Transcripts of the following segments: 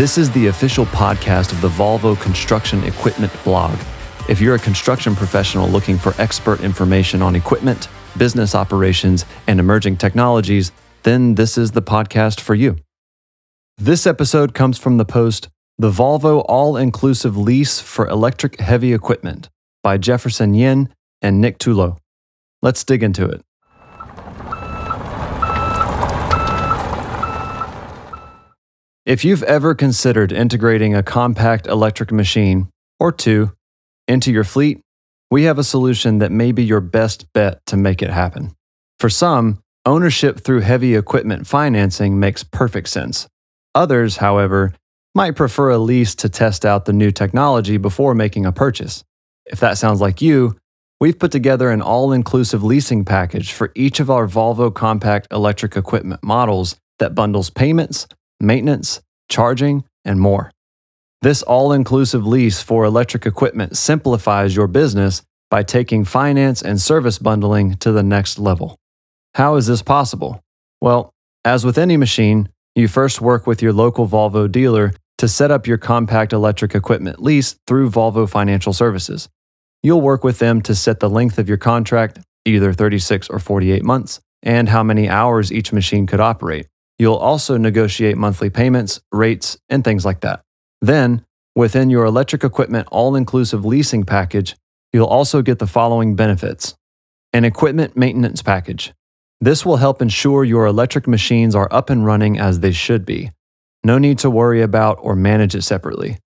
This is the official podcast of the Volvo Construction Equipment blog. If you're a construction professional looking for expert information on equipment, business operations, and emerging technologies, then this is the podcast for you. This episode comes from the post The Volvo All Inclusive Lease for Electric Heavy Equipment by Jefferson Yin and Nick Tullo. Let's dig into it. If you've ever considered integrating a compact electric machine or two into your fleet, we have a solution that may be your best bet to make it happen. For some, ownership through heavy equipment financing makes perfect sense. Others, however, might prefer a lease to test out the new technology before making a purchase. If that sounds like you, we've put together an all inclusive leasing package for each of our Volvo compact electric equipment models that bundles payments, maintenance, charging, and more. This all inclusive lease for electric equipment simplifies your business by taking finance and service bundling to the next level. How is this possible? Well, as with any machine, you first work with your local Volvo dealer to set up your compact electric equipment lease through Volvo Financial Services. You'll work with them to set the length of your contract, either 36 or 48 months, and how many hours each machine could operate. You'll also negotiate monthly payments, rates, and things like that. Then, within your electric equipment all inclusive leasing package, you'll also get the following benefits an equipment maintenance package. This will help ensure your electric machines are up and running as they should be. No need to worry about or manage it separately.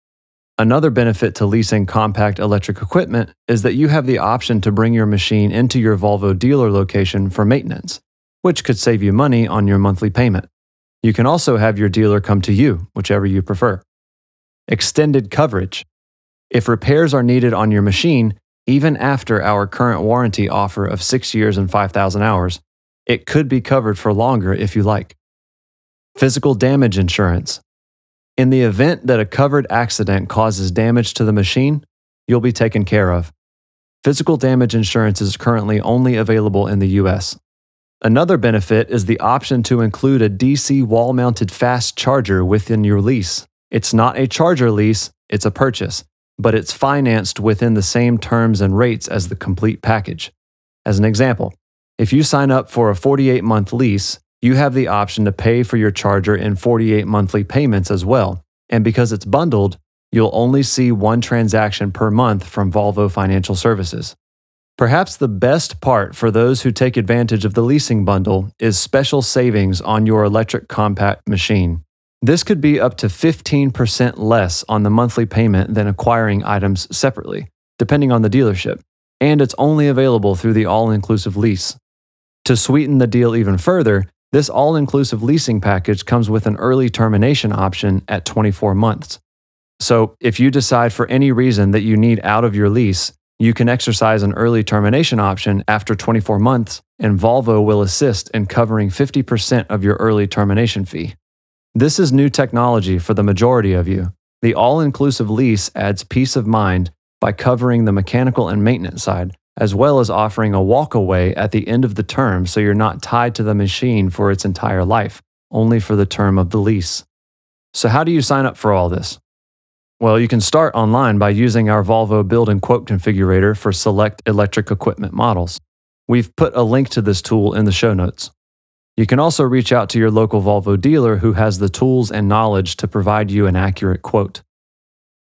Another benefit to leasing compact electric equipment is that you have the option to bring your machine into your Volvo dealer location for maintenance, which could save you money on your monthly payment. You can also have your dealer come to you, whichever you prefer. Extended coverage. If repairs are needed on your machine, even after our current warranty offer of 6 years and 5,000 hours, it could be covered for longer if you like. Physical damage insurance. In the event that a covered accident causes damage to the machine, you'll be taken care of. Physical damage insurance is currently only available in the US. Another benefit is the option to include a DC wall mounted fast charger within your lease. It's not a charger lease, it's a purchase, but it's financed within the same terms and rates as the complete package. As an example, if you sign up for a 48 month lease, you have the option to pay for your charger in 48 monthly payments as well. And because it's bundled, you'll only see one transaction per month from Volvo Financial Services. Perhaps the best part for those who take advantage of the leasing bundle is special savings on your electric compact machine. This could be up to 15% less on the monthly payment than acquiring items separately, depending on the dealership, and it's only available through the all inclusive lease. To sweeten the deal even further, this all inclusive leasing package comes with an early termination option at 24 months. So, if you decide for any reason that you need out of your lease, you can exercise an early termination option after 24 months, and Volvo will assist in covering 50% of your early termination fee. This is new technology for the majority of you. The all inclusive lease adds peace of mind by covering the mechanical and maintenance side, as well as offering a walkaway at the end of the term so you're not tied to the machine for its entire life, only for the term of the lease. So, how do you sign up for all this? Well, you can start online by using our Volvo build and quote configurator for select electric equipment models. We've put a link to this tool in the show notes. You can also reach out to your local Volvo dealer who has the tools and knowledge to provide you an accurate quote.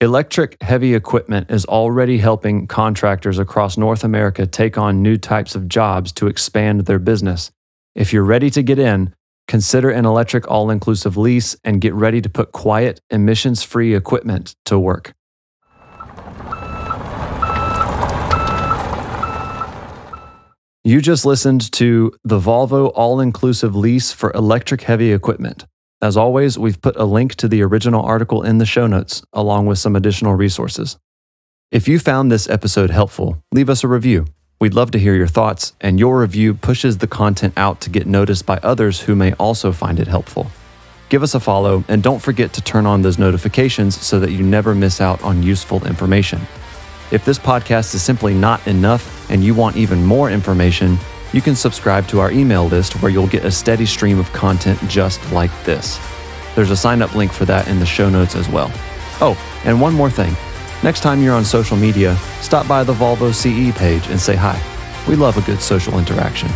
Electric heavy equipment is already helping contractors across North America take on new types of jobs to expand their business. If you're ready to get in, Consider an electric all inclusive lease and get ready to put quiet, emissions free equipment to work. You just listened to the Volvo all inclusive lease for electric heavy equipment. As always, we've put a link to the original article in the show notes, along with some additional resources. If you found this episode helpful, leave us a review. We'd love to hear your thoughts, and your review pushes the content out to get noticed by others who may also find it helpful. Give us a follow, and don't forget to turn on those notifications so that you never miss out on useful information. If this podcast is simply not enough and you want even more information, you can subscribe to our email list where you'll get a steady stream of content just like this. There's a sign up link for that in the show notes as well. Oh, and one more thing. Next time you're on social media, stop by the Volvo CE page and say hi. We love a good social interaction.